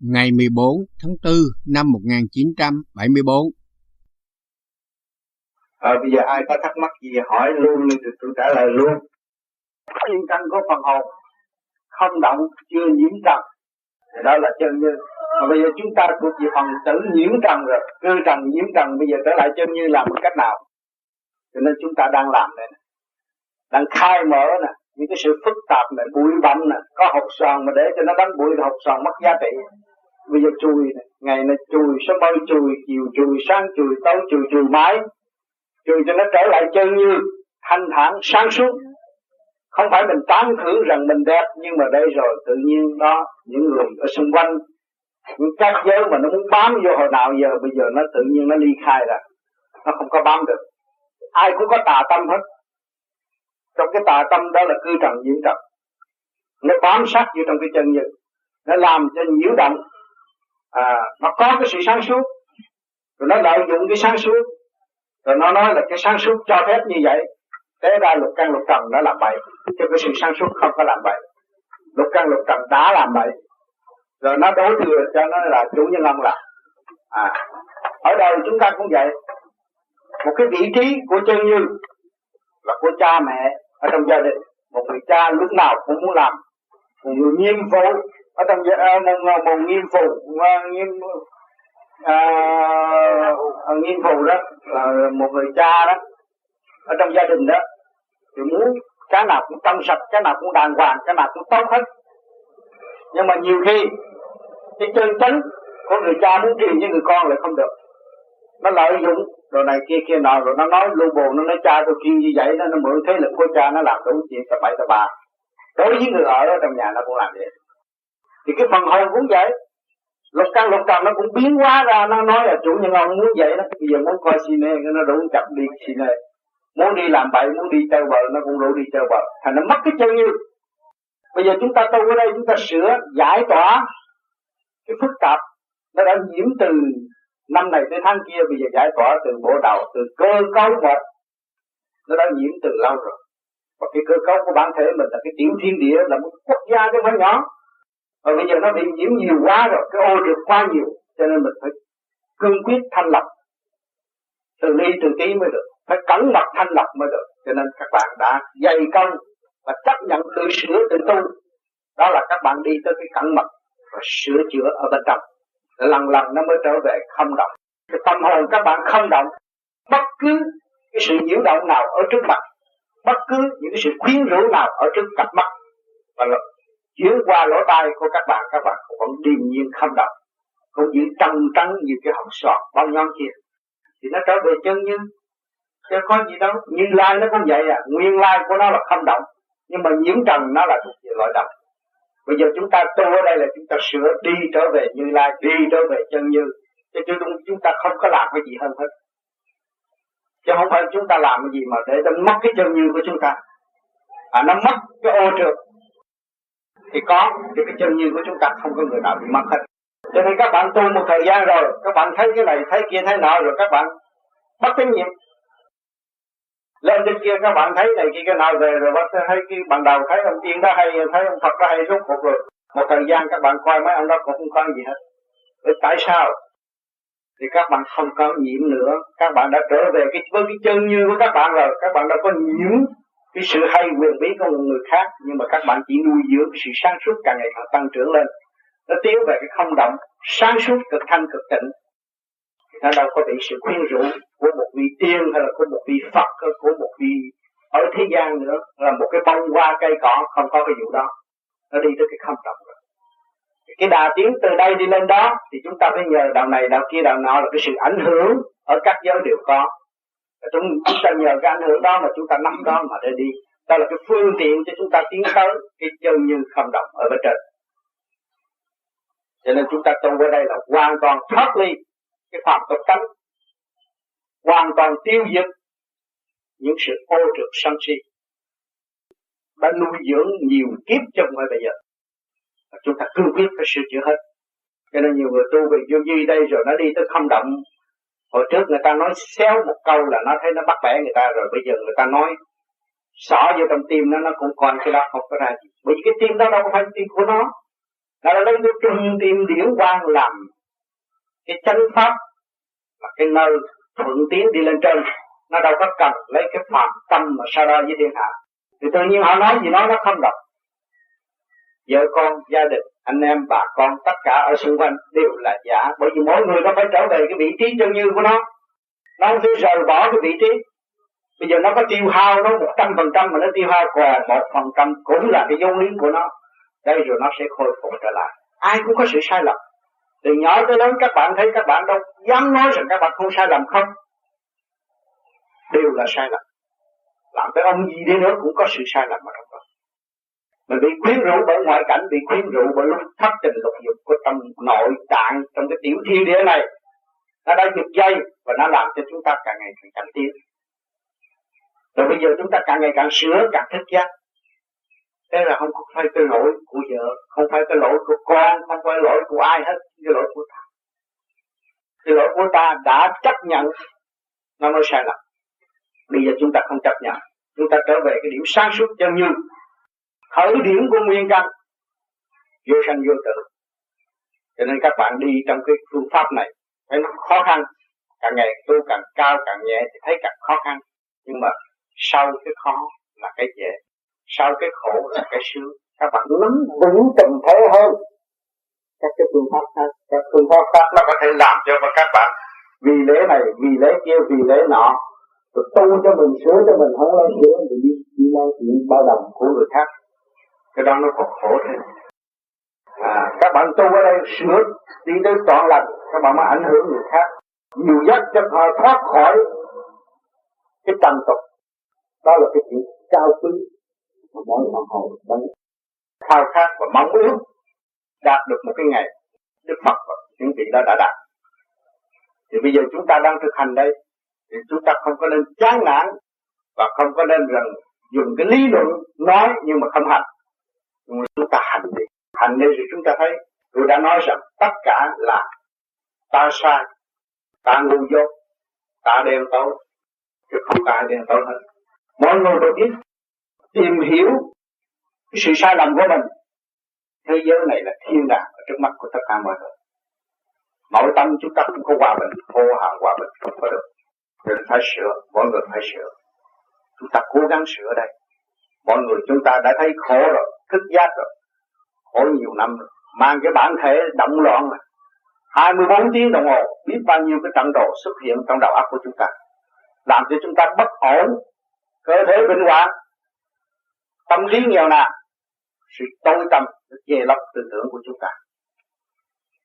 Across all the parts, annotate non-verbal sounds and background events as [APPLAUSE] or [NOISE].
ngày 14 tháng 4 năm 1974. À, bây giờ ai có thắc mắc gì hỏi luôn thì tôi trả lời luôn. Thiên căn có phần hồn, không động, chưa nhiễm trần. Thì đó là chân như. Mà bây giờ chúng ta thuộc về phần tử nhiễm trần rồi, cư trần nhiễm trần, bây giờ trở lại chân như làm một cách nào? Cho nên chúng ta đang làm đây này. Đang khai mở nè, những cái sự phức tạp này, bụi bặm nè, có hột xoàn mà để cho nó đánh bụi hột xoàn mất giá trị bây giờ chùi này. ngày này chùi sớm bao chùi, chiều chùi, sáng chùi, tối chùi chùi mãi. Chùi cho nó trở lại chân như thanh thản, sáng suốt. Không phải mình tán thưởng rằng mình đẹp, nhưng mà đây rồi, tự nhiên đó, những người ở xung quanh, những các giới mà nó muốn bám vô hồi nào giờ, bây giờ nó tự nhiên nó ly khai ra. Nó không có bám được. Ai cũng có tà tâm hết. Trong cái tà tâm đó là cư trần diễn trần nó bám sát vô trong cái chân như. Nó làm cho nhiễu động à, nó có cái sự sáng suốt. Rồi nó lợi dụng cái sáng suốt. Rồi nó nói là cái sáng suốt cho phép như vậy. Thế ra lục căn lục trần nó làm bậy. Chứ cái sự sáng suốt không có làm bậy. Lục căn lục trần đã làm bậy. Rồi nó đối thừa cho nó là chủ nhân ông là. À ở đây chúng ta cũng vậy. Một cái vị trí của chân như là của cha mẹ ở trong gia đình. Một người cha lúc nào cũng muốn làm. Một người nghiêm vụ ở trong uh, một, một nghiêm phù uh, nghiêm à, à nghiêm phù đó là một người cha đó ở trong gia đình đó. Thì muốn cái nào cũng trong sạch cái nào cũng đàng hoàng cái nào cũng tốt hết. Nhưng mà nhiều khi cái chân chánh của người cha muốn truyền với người con lại không được. Nó lợi dụng rồi này kia kia nọ rồi nó nói lu bồ nó nói cha tôi kêu như vậy nó nó mượn thế lực của cha nó làm đủ chuyện tập bảy tập ba. Đối với người ở trong nhà nó cũng làm vậy thì cái phần hồn cũng vậy. Lục căn lục trần nó cũng biến hóa ra, nó nói là chủ nhân ông muốn vậy đó. Bây giờ muốn coi cine nó đủ chặt đi cine. Muốn đi làm bậy, muốn đi chơi bờ nó cũng đủ đi chơi bờ thành nó mất cái chân như bây giờ chúng ta tu ở đây, chúng ta sửa, giải tỏa cái phức tạp nó đã nhiễm từ năm này tới tháng kia. Bây giờ giải tỏa từ bộ đầu, từ cơ cấu một nó đã nhiễm từ lâu rồi. Và cái cơ cấu của bản thể mình là cái tiểu thiên địa, là một quốc gia chứ không phải nhỏ và bây giờ nó bị nhiễm nhiều quá rồi, cái ô được quá nhiều, cho nên mình phải cương quyết thanh lập từ ly, từ tí mới được, phải cẩn mật thanh lập mới được. Cho nên các bạn đã dày công và chấp nhận tự sửa tự tu. Đó là các bạn đi tới cái cẩn mật và sửa chữa ở bên trong. Lần lần nó mới trở về không động. Cái tâm hồn các bạn không động, bất cứ cái sự nhiễu động nào ở trước mặt, bất cứ những sự khuyến rũ nào ở trước cặp mắt. Và chuyển qua lỗ tai của các bạn các bạn vẫn điềm nhiên không động cũng giữ trần trắng như cái hồng sọt bao nhon kia. Thì nó trở về chân như chứ có gì đâu. Như lai nó cũng vậy à. Nguyên lai của nó là không động nhưng mà nhiễm trần nó là thuộc về loại động. Bây giờ chúng ta tu ở đây là chúng ta sửa đi trở về như lai đi trở về chân như. Chứ chúng, chúng ta không có làm cái gì hơn hết. Chứ không phải chúng ta làm cái gì mà để nó mất cái chân như của chúng ta. À nó mất cái ô trượt thì có, thì cái chân như của chúng ta không có người nào bị mất hết. Cho nên các bạn tu một thời gian rồi, các bạn thấy cái này, thấy kia, thấy nọ rồi, các bạn bất tín nhiệm. Lên trên kia, các bạn thấy này kia, cái nào về rồi bắt thấy cái ban đầu thấy ông tiên đó hay, thấy ông phật đó hay, rốt cuộc rồi. Một thời gian các bạn coi mấy ông đó cũng không có gì hết. Vậy tại sao? Thì các bạn không có nhiễm nữa. Các bạn đã trở về cái, với cái chân như của các bạn rồi. Các bạn đã có nhiễm cái sự hay quyền bí của một người khác, nhưng mà các bạn chỉ nuôi dưỡng cái sự sáng suốt càng ngày càng tăng trưởng lên. Nó tiến về cái không động sáng suốt, cực thanh, cực tịnh. Nó đâu có bị sự khuyên rũ của một vị tiên hay là của một vị phật hay của một vị ở thế gian nữa, là một cái bông hoa cây cỏ không có cái vụ đó. Nó đi tới cái không động rồi. Cái đà tiến từ đây đi lên đó, thì chúng ta phải nhờ đạo này, đạo kia, đạo nọ là cái sự ảnh hưởng ở các giới đều có chúng ta nhờ cái ảnh hưởng đó mà chúng ta nắm đó mà để đi. Đó là cái phương tiện cho chúng ta tiến tới cái chân như không động ở bên trên. Cho nên chúng ta tu ở đây là hoàn toàn thoát ly cái phạm tục tánh, hoàn toàn tiêu diệt những sự ô trượt sân si. Đã nuôi dưỡng nhiều kiếp trong ngoài bây giờ. Chúng ta cương quyết phải sửa chữa hết. Cho nên nhiều người tu về vô vi đây rồi nó đi tới không động hồi trước người ta nói xéo một câu là nó thấy nó bắt bẻ người ta rồi, bây giờ người ta nói xỏ vô trong tim nó nó cũng còn cái đó không có ra gì. Bởi vì cái tim đó đâu có phải tim của nó. Nó lấy cái trung tim điển quang làm cái chánh pháp là cái nơi thuận tiến đi lên trên. Nó đâu có cần lấy cái phạm tâm mà sau đó với thiên hạ. Thì tự nhiên họ nói gì nói nó không đọc vợ con, gia đình, anh em, bà con, tất cả ở xung quanh đều là giả. Bởi vì mỗi người nó phải trở về cái vị trí chân như của nó. Nó không thể rời bỏ cái vị trí. Bây giờ nó có tiêu hao nó một trăm phần trăm mà nó tiêu hao còn một phần trăm cũng là cái dấu lý của nó. Đây rồi nó sẽ khôi phục trở lại. Ai cũng có sự sai lầm. Từ nhỏ tới lớn, các bạn thấy các bạn đâu dám nói rằng các bạn không sai lầm không? Đều là sai lầm. Làm cái ông gì đi nữa cũng có sự sai lầm ở trong mà mình bị khuyến rũ bởi ngoại cảnh, bị khuyến rũ bởi lúc thất tình lục dục của trong nội tạng, trong cái tiểu thiên địa này. Nó đã giật dây và nó làm cho chúng ta càng ngày càng cảnh tiến. Rồi bây giờ chúng ta càng ngày càng sửa càng thức giác. Thế là không phải cái lỗi của vợ, không phải cái lỗi của con, không phải lỗi của ai hết cái lỗi của ta. Cái lỗi của ta đã chấp nhận, nó mới sai lầm. Bây giờ chúng ta không chấp nhận. Chúng ta trở về cái điểm sáng suốt chân như khởi điểm của nguyên căn. Vô sanh, vô tử. Cho nên các bạn đi trong cái phương pháp này, thấy nó khó khăn. Càng ngày tu càng cao, càng nhẹ thì thấy càng khó khăn. Nhưng mà sau cái khó là cái dễ. Sau cái khổ là cái sướng. Các bạn nắm vững tình thế hơn. Các cái phương pháp khác, các phương pháp khác nó có thể làm cho các bạn vì lễ này, vì lễ kia, vì lễ nọ, rồi tu cho mình, sửa cho mình, không lo sửa thì đi đi lo chuyện bao đồng của người khác cái đó nó còn khổ thêm. À, các bạn tu ở đây sửa đi tới toàn lành các bạn mới ảnh hưởng người khác. Nhiều nhất cho họ thoát khỏi cái tâm tục. Đó là cái chuyện cao quý mà mỗi phần hồn đang khao khát và mong ước đạt được một cái ngày Đức Phật và những vị đó đã đạt. Thì bây giờ chúng ta đang thực hành đây thì chúng ta không có nên chán nản và không có nên rằng dùng cái lý luận nói nhưng mà không hành nhưng chúng ta hành đi. Hành đi thì chúng ta thấy tôi đã nói rằng tất cả là ta sai, ta ngu dốt, ta đen tối, chứ không ta đen tối hết. Mọi người đều biết, tìm hiểu cái sự sai lầm của mình. Thế giới này là thiên đàng ở trước mắt của tất cả mọi người. Mỗi tâm chúng ta không có hòa bình, hô hào hòa bình, không có được. Nên phải sửa, mọi người phải sửa. Chúng ta cố gắng sửa đây. Mọi người, chúng ta đã thấy khổ rồi thức giác rồi. Khổ nhiều năm rồi. Mang cái bản thể động loạn rồi 24 tiếng đồng hồ, biết bao nhiêu cái trận đồ xuất hiện trong đầu óc của chúng ta. Làm cho chúng ta bất ổn, cơ thể bệnh hoạn, tâm lý nghèo nàn, sự tối tâm che lấp tư tưởng của chúng ta.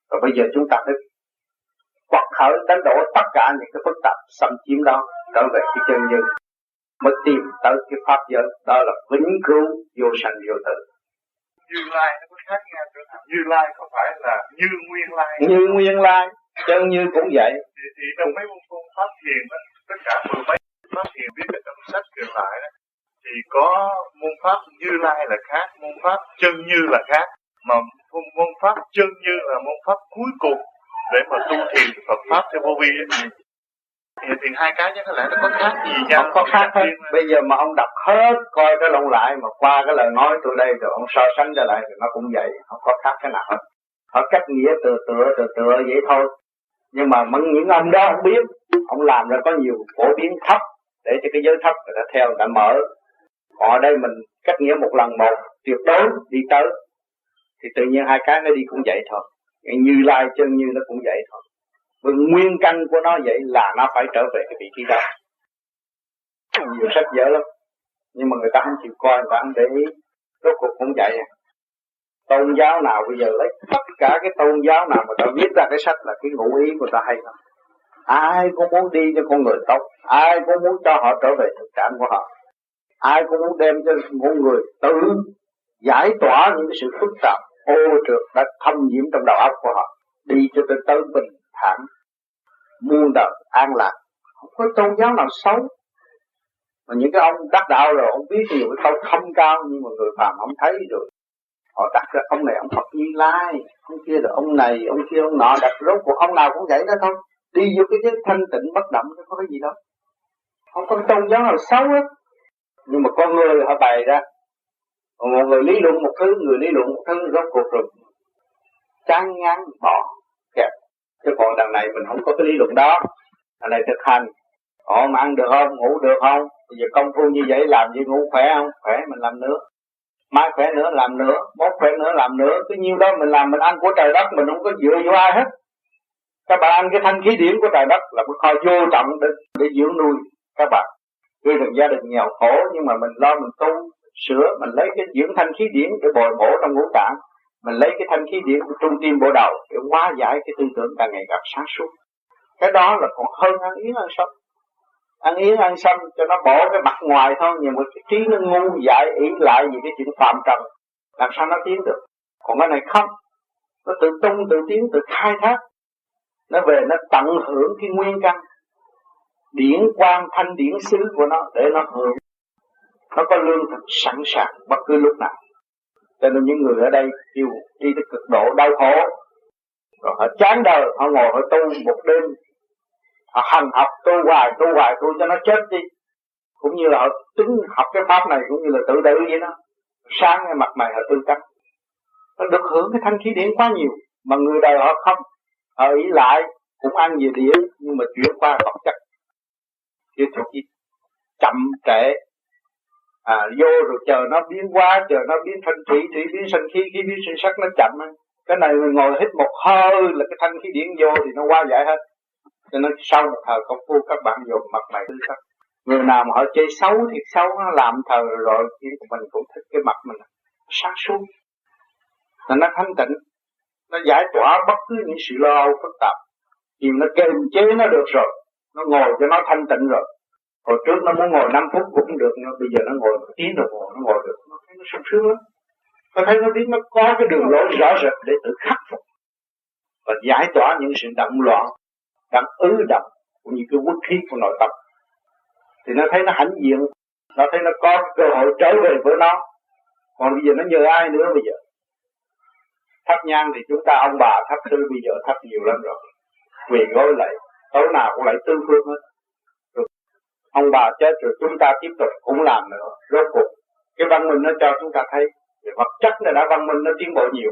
Và bây giờ chúng ta phải quật khởi đánh đổ tất cả những cái phức tạp xâm chiếm đó, trở về cái chân như mới tìm tới cái pháp giới, đó là vĩnh cửu vô sanh vô tử như lai nó có khác nhau chỗ nào? Như lai không phải là như nguyên lai? Như nguyên lai chân như cũng vậy. Thì, thì trong mấy môn phương pháp thiền đó, tất cả mười mấy pháp thiền viết ở trong sách truyền lại đó thì có môn pháp như lai là khác môn pháp chân như là khác. Mà môn pháp chân như là môn pháp cuối cùng để mà tu thiền Phật pháp theo vô vi thì, thì hai cái chứ lẽ nó có khác gì nhau không có khác hết bây giờ mà ông đọc hết coi cái lộn lại mà qua cái lời nói tôi đây rồi ông so sánh trở lại thì nó cũng vậy không có khác cái nào hết. Họ cách nghĩa từ tựa từ tựa vậy thôi. Nhưng mà những ông đó không biết ông làm ra có nhiều phổ biến thấp để cho cái giới thấp người ta theo người ta mở. Còn ở đây mình cách nghĩa một lần một tuyệt đối đi tới. Thì tự nhiên hai cái nó đi cũng vậy thôi. Như lai chân như nó cũng vậy thôi vì nguyên căn của nó vậy là nó phải trở về cái vị trí đó. Nhiều sách dở lắm. Nhưng mà người ta không chịu coi, người ta không để ý. Rốt cuộc cũng vậy. À. tôn giáo nào bây giờ lấy tất cả cái tôn giáo nào mà ta viết ra cái sách là cái ngụ ý của ta hay lắm. Ai cũng muốn đi cho con người tốt. Ai cũng muốn cho họ trở về thực trạng của họ. Ai cũng muốn đem cho mọi người tự giải tỏa những cái sự phức tạp, ô trượt đã thâm nhiễm trong đầu óc của họ. Đi cho tới tới bình thản muôn đời an lạc. Không có tôn giáo nào xấu. Mà những cái ông đắc đạo rồi, ông biết nhiều cái câu không cao, nhưng mà người phàm không thấy rồi họ đặt ra ông này, ông Phật Như Lai, ông kia là ông này, ông kia ông nọ, đặt rốt cuộc ông nào cũng vậy đó thôi. Đi vô cái giới thanh tịnh bất động không có cái gì đâu. Không có tôn giáo nào xấu hết. Nhưng mà con người họ bày ra. Còn một người lý luận một thứ, người lý luận một thứ, rốt cuộc rồi chán ngán, bỏ chứ còn đằng này mình không có cái lý luận đó. Đằng này thực hành họ mà ăn được không ngủ được không? Bây giờ công phu như vậy làm gì ngủ khỏe không? Khỏe mình làm nữa. Mai khỏe nữa làm nữa. Mốt khỏe nữa làm nữa. Cứ nhiêu đó mình làm mình ăn của trời đất mình không có dựa vô ai hết. Các bạn ăn cái thanh khí điển của trời đất là một kho vô trọng để, để dưỡng nuôi các bạn. Tuy rằng gia đình nghèo khổ nhưng mà mình lo mình tu sửa mình lấy cái dưỡng thanh khí điển để bồi bổ trong ngũ tạng mình lấy cái thanh khí điển của trung tim bộ đầu để hóa giải cái tư tưởng càng ngày càng sáng suốt. Cái đó là còn hơn ăn yến ăn sâm. Ăn yến ăn sâm cho nó bỏ cái mặt ngoài thôi, nhưng mà cái trí nó ngu dại ý lại vì cái chuyện phạm trần, làm sao nó tiến được? Còn cái này không. Nó tự tung, tự tiến, tự khai thác. Nó về, nó tận hưởng cái nguyên căn. Điển quang thanh điển xứ của nó để nó hưởng. Nó có lương thực sẵn sàng bất cứ lúc nào cho nên những người ở đây chịu đi tới cực độ đau khổ. Rồi họ chán đời, họ ngồi, họ tu một đêm. Họ hành học, tu hoài tu hoài, tu cho nó chết đi. Cũng như là họ tính học cái pháp này, cũng như là tự tử vậy đó. Sáng cái mặt mày họ tư cách. Nó được hưởng cái thanh khí điển quá nhiều, mà người đời họ không. Họ ý lại cũng ăn về điển nhưng mà chuyển qua vật chất. Chứ thuộc gì chậm trễ à vô rồi chờ nó biến hóa, chờ nó biến thành thủy thủy biến sinh khí khí biến sinh sắc nó chậm cái này mình ngồi hít một hơi là cái thanh khí điển vô thì nó qua giải hết. Cho nên sau một thời công phu, các bạn dùng mặt mày tư sắc. Người nào mà họ chơi xấu thì xấu, nó làm thời rồi thì mình cũng thích cái mặt mình. Sáng suốt. Là nó thanh tịnh. Nó giải tỏa bất cứ những sự lo âu phức tạp. Thì nó kiềm chế nó được rồi, nó ngồi cho nó thanh tịnh rồi hồi trước nó muốn ngồi 5 phút cũng được, nhưng bây giờ nó ngồi một tiếng đồng hồ nó ngồi được. Nó thấy nó sung sướng lắm. Nó thấy nó biết nó có cái đường lối rõ rệt để tự khắc phục và giải tỏa những sự động loạn đang ứ động cũng như cái quốc khí của nội tâm. Thì nó thấy nó hãnh diện, nó thấy nó có cơ hội trở về với nó. Còn bây giờ nó nhờ ai nữa bây giờ? Thắp nhang thì chúng ta, ông bà thắp thư bây giờ thắp nhiều lắm rồi. Quỳ gối lại, tối nào cũng lại tư phương hết ông bà chết rồi chúng ta tiếp tục cũng làm nữa. Rốt cuộc, cái văn minh nó cho chúng ta thấy vật chất nó đã văn minh nó tiến bộ nhiều,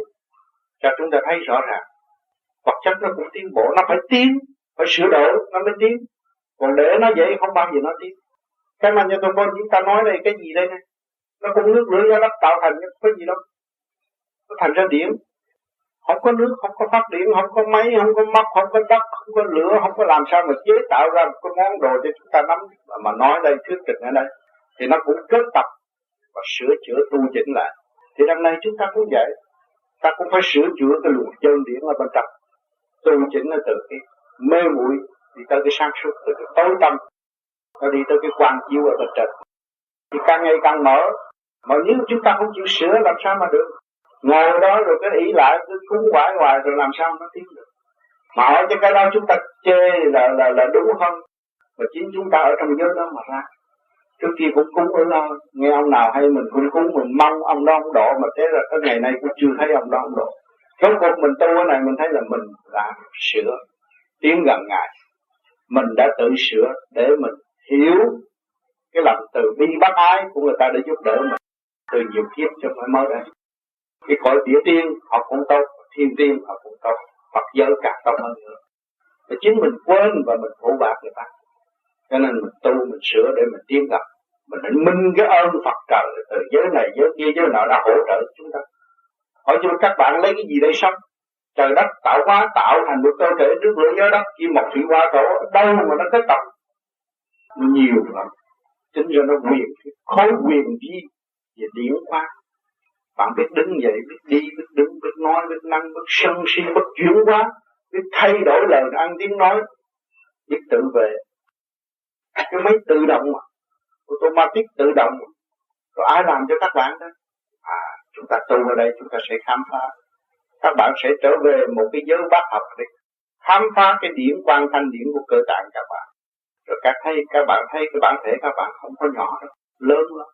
cho chúng ta thấy rõ ràng. Vật chất nó cũng tiến bộ, nó phải tiến, phải sửa đổi, nó mới tiến. Còn để nó vậy, không bao giờ nó tiến. Cái mà như tôi con chúng ta nói đây cái gì đây này nó cũng nước lửa nó tạo thành cái gì đâu. Nó thành ra điểm không có nước, không có phát điện, không có máy, không có mắt không có đất, không có lửa, không có làm sao mà chế tạo ra một cái món đồ cho chúng ta nắm mà nói đây, thuyết trình ở đây. Thì nó cũng kết tập và sửa chữa tu chỉnh lại. Thì năm nay chúng ta cũng vậy. Ta cũng phải sửa chữa cái luồng chân điển ở bên trong. Tu chỉnh nó từ cái mê muội đi tới cái sáng suốt, từ cái tối tâm. Nó đi tới cái quan chiếu ở bên trên. Thì càng ngày càng mở. Mà nếu chúng ta không chịu sửa, làm sao mà được? Ngồi đó rồi cái ý lại, cứ cúng quải hoài rồi làm sao nó tiến được. Mà hỏi cho cái đó chúng ta chê là là là đúng không mà chính chúng ta ở trong giới đó mà ra. Trước kia cũng cúng ở lo nghe ông nào hay mình cũng cúng, mình mong ông đó ông độ, mà thế là cái ngày nay cũng chưa thấy ông đó ông độ. Rốt cuộc mình tu cái này mình thấy là mình đã sửa tiến gần ngài. Mình đã tự sửa để mình hiểu cái lòng từ bi bác ái của người ta để giúp đỡ mình. Từ nhiều kiếp cho phải mới đây cái cõi địa tiên, họ cũng tốt thiên tiên, họ cũng tốt Phật giới càng tốt hơn nữa và chính mình quên và mình phổ bạc người ta. Cho nên mình tu, mình sửa để mình tiến gặp. Mình hãy minh cái ơn Phật trời từ giới này, giới kia, giới nào đã hỗ trợ chúng ta. Hỏi cho các bạn lấy cái gì để sống? Trời đất tạo hóa, tạo thành một cơ thể, nước lửa, gió đất, kim một thủy hoa thổ đâu mà nó kết tập nhiều lắm. Chính do nó quyền khối quyền gì về điển khoa bạn biết đứng dậy, biết đi, biết đứng, biết nói, biết năng, biết sân si biết chuyển hóa, biết thay đổi lời ăn tiếng nói, biết tự về cái máy tự động mà, automatic tự động mà. rồi ai làm cho các bạn đó? À chúng ta tu ở đây chúng ta sẽ khám phá. Các bạn sẽ trở về một cái giới bác học để khám phá cái điểm quan thanh điểm của cơ tạng các bạn. Rồi các thấy, các bạn thấy cái bản thể các bạn không có nhỏ đâu, lớn lắm.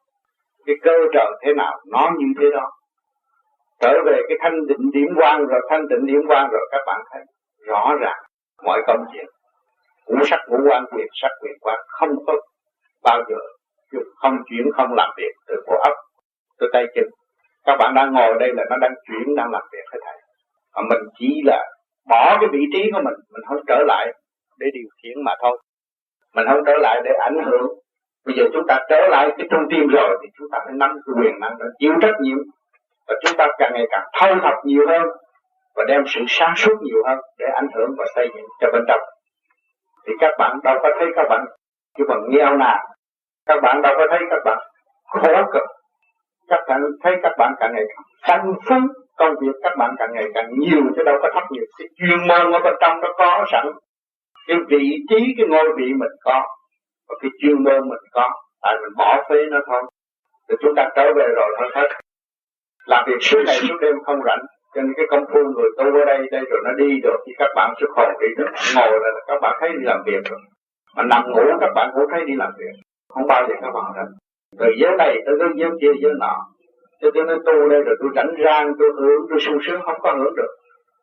Cái cơ trời thế nào, nó như thế đó trở về cái thanh định điểm quan rồi, thanh định điểm quan rồi, các bạn thấy rõ ràng mọi công chuyện ngũ sắc ngũ quan quyền sắc, quyền quan không có bao giờ không chuyển, không làm việc từ bộ ấp từ tay chân. Các bạn đang ngồi đây là nó đang chuyển, đang làm việc hết thầy. Mà mình chỉ là bỏ cái vị trí của mình mình không trở lại để điều khiển mà thôi. Mình không trở lại để ảnh hưởng. Bây giờ chúng ta trở lại cái trung tim rồi thì chúng ta phải nắm quyền năng đó chịu trách nhiệm và chúng ta càng ngày càng thâu thập nhiều hơn và đem sự sáng suốt nhiều hơn để ảnh hưởng và xây dựng cho bên trong. Thì các bạn đâu có thấy các bạn chứ mà nghèo nàn các bạn đâu có thấy các bạn khổ cực. Các bạn thấy các bạn càng ngày càng tăng phú công việc, các bạn càng ngày càng nhiều chứ đâu có thấp nhiều. Cái chuyên môn ở bên trong nó có sẵn. Cái vị trí, cái ngôi vị mình có và cái chuyên môn mình có. Tại mình bỏ phế nó thôi. Thì chúng ta trở về rồi thôi hết làm việc suốt ngày suốt đêm không rảnh, cho nên cái công phu người tu ở đây đây rồi nó đi được thì các bạn xuất hồn đi được ngồi là các bạn thấy đi làm việc rồi. Mà nằm ngủ, các bạn cũng thấy đi làm việc. Không bao giờ các bạn rảnh. Từ giới này tới giới giới kia, giới nọ. Cho tôi nói tu đây rồi tôi rảnh rang, tôi hưởng, tôi sung sướng, không có hưởng được.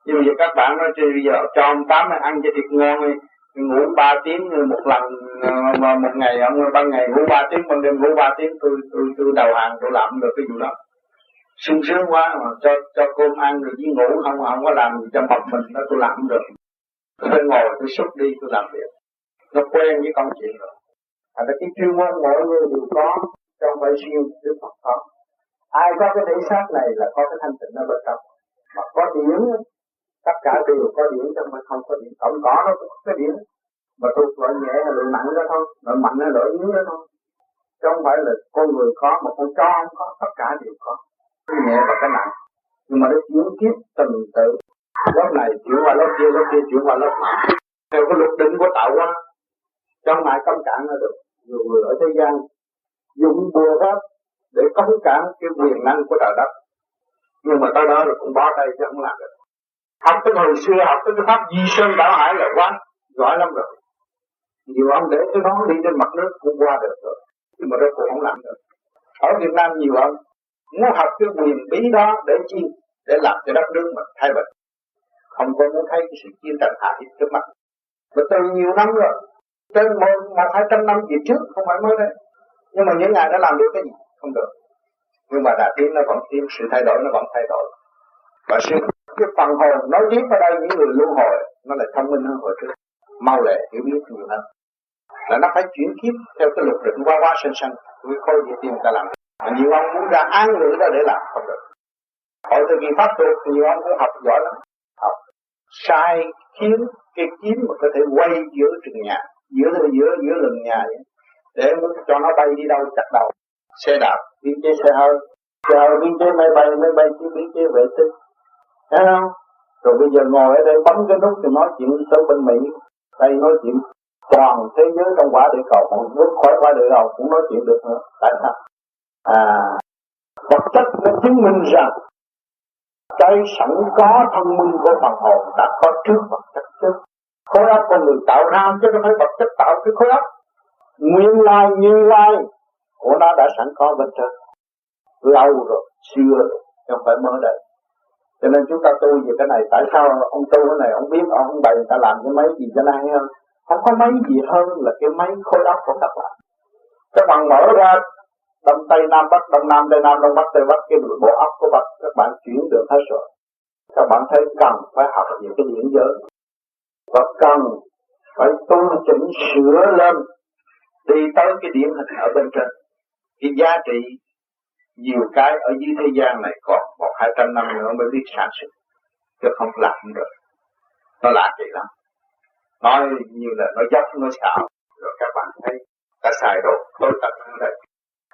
Nhưng mà giờ các bạn nói bây giờ cho ông tám này ăn cho thịt ngon đi. Ngủ ba tiếng một lần ờ, mà một ngày, ông ban ngày ngủ ba tiếng, ban đêm ngủ ba tiếng, tôi tôi tôi đầu hàng, tôi làm được cái vụ đó sung sướng quá, mà cho cho cơm ăn rồi đi ngủ, không không có làm gì cho mập mình đó, tôi làm được. Tôi ngồi, tôi xúc đi, tôi làm việc. Nó quen với công chuyện rồi. Thành ra cái chuyên môn mỗi người đều có trong phải siêu Đức Phật có. Ai có cái thể xác này là có cái thanh tịnh ở bên trong mà có điển tất cả đều có điển trong mà không có điển tổng có nó cũng có cái điển mà tôi loại nhẹ là loại nặng đó thôi. Loại mạnh là loại yếu đó thôi. Chứ không phải là con người có, mà con chó không có, tất cả đều có cái nhẹ và cái nặng. Nhưng mà nó chuyển kiếp từng tự lớp này chuyển qua lớp kia lớp kia chuyển qua lớp nọ. Theo cái luật định của tạo hóa, trong mọi công cản là được nhiều người ở thế gian dùng bùa pháp để cấm cản cái quyền năng của trời đất. Nhưng mà tới đó rồi cũng bó tay chứ không làm được. Học tới hồi xưa, học tới cái pháp di sơn đảo hải là quá giỏi lắm rồi. Nhiều ông để cái nón đi trên mặt nước cũng qua được rồi. Nhưng mà đó cũng không làm được. Ở Việt Nam nhiều ông muốn học cái quyền bí đó để chi? Để làm cho đất nước mình thay bình. Không có muốn thấy cái sự chiến tranh hạ hiếp trước mặt. Và từ nhiều năm rồi, trên một một hai trăm năm về trước không phải mới đây. Nhưng mà những ngày đã làm được cái gì? Không được. Nhưng mà đã tiến, nó vẫn tiến, sự thay đổi nó vẫn thay đổi. Và sự cái phần hồn nói tiếp ở đây, những người lưu hồi, nó lại thông minh hơn hồi trước. Mau lẹ, hiểu biết nhiều hơn. Là nó phải chuyển kiếp theo cái luật định qua qua sinh sanh. Với khôi địa tiên ta làm mà nhiều ông muốn ra an ngữ đó để làm không được. Hồi thời kỳ pháp thuật nhiều ông cũng học giỏi lắm. Học sai kiếm cái kiếm mà có thể quay giữa trường nhà, giữa giữa giữa lần nhà vậy. Để muốn cho nó bay đi đâu, chặt đầu. Xe đạp, biên chế xe hơi. Xe hơi biên chế máy bay máy bay chứ biên chế vệ tinh. Thấy không? Rồi bây giờ ngồi ở đây bấm cái nút thì nói chuyện tới bên mỹ. Đây nói chuyện toàn thế giới trong quả địa cầu còn nước khỏi quả địa cầu cũng nói chuyện được nữa. Tại sao? À vật chất nó chứng minh rằng cái sẵn có thông minh của phần hồn đã có trước vật chất trước. Khối óc con người tạo ra chứ không phải vật chất tạo cái khối óc. Nguyên lai, như lai của nó đã sẵn có bên trên. Lâu rồi, xưa rồi không phải mới đây. Cho nên chúng ta tu về cái này, tại sao ông tu cái này, ông biết, ông bày, người ta làm cái máy gì cho nó hay hơn? Không có máy gì hơn là cái máy khối óc của các bạn các bạn mở ra đông tây nam bắc, đông nam tây nam, đông bắc tây bắc, cái bộ óc của bạn các bạn chuyển được hết rồi. Các bạn thấy cần phải học những cái điển giới. Và cần phải tu chỉnh sửa lên, đi tới cái điểm hình ở bên trên. Cái giá trị nhiều cái ở dưới thế gian này còn một hai trăm năm nữa mới biết sản xuất chứ không làm được. Nó lạ kỳ lắm. Nói như là nó dốc, nó xạo. Rồi các bạn thấy đã xài đồ tôi tập như đây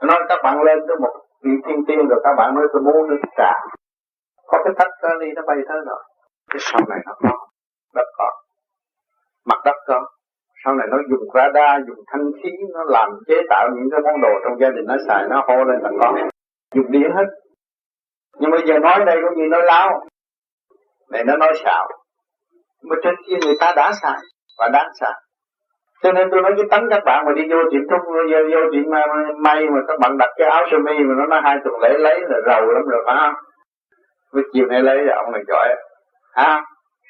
nói các bạn lên tới một vị thiên tiên rồi các bạn nói tôi muốn nước trà. Có cái thách cơ ly nó bay tới rồi. Cái sau này nó có đất có mặt đất có. Sau này nó dùng radar, dùng thanh khí, nó làm chế tạo những cái món đồ trong gia đình nó xài, nó hô lên là con dùng điện hết. Nhưng bây giờ nói đây cũng như nói láo. Này nó nói xạo. Mà trên kia người ta đã xài và đang xài cho nên tôi nói cái tánh các bạn mà đi vô chuyện trung vô, vô chuyện à, may mà các bạn đặt cái áo sơ mi mà nó nói hai tuần lễ lấy là giàu lắm rồi phải không? Với chiều nay lấy là ông này giỏi. Ha?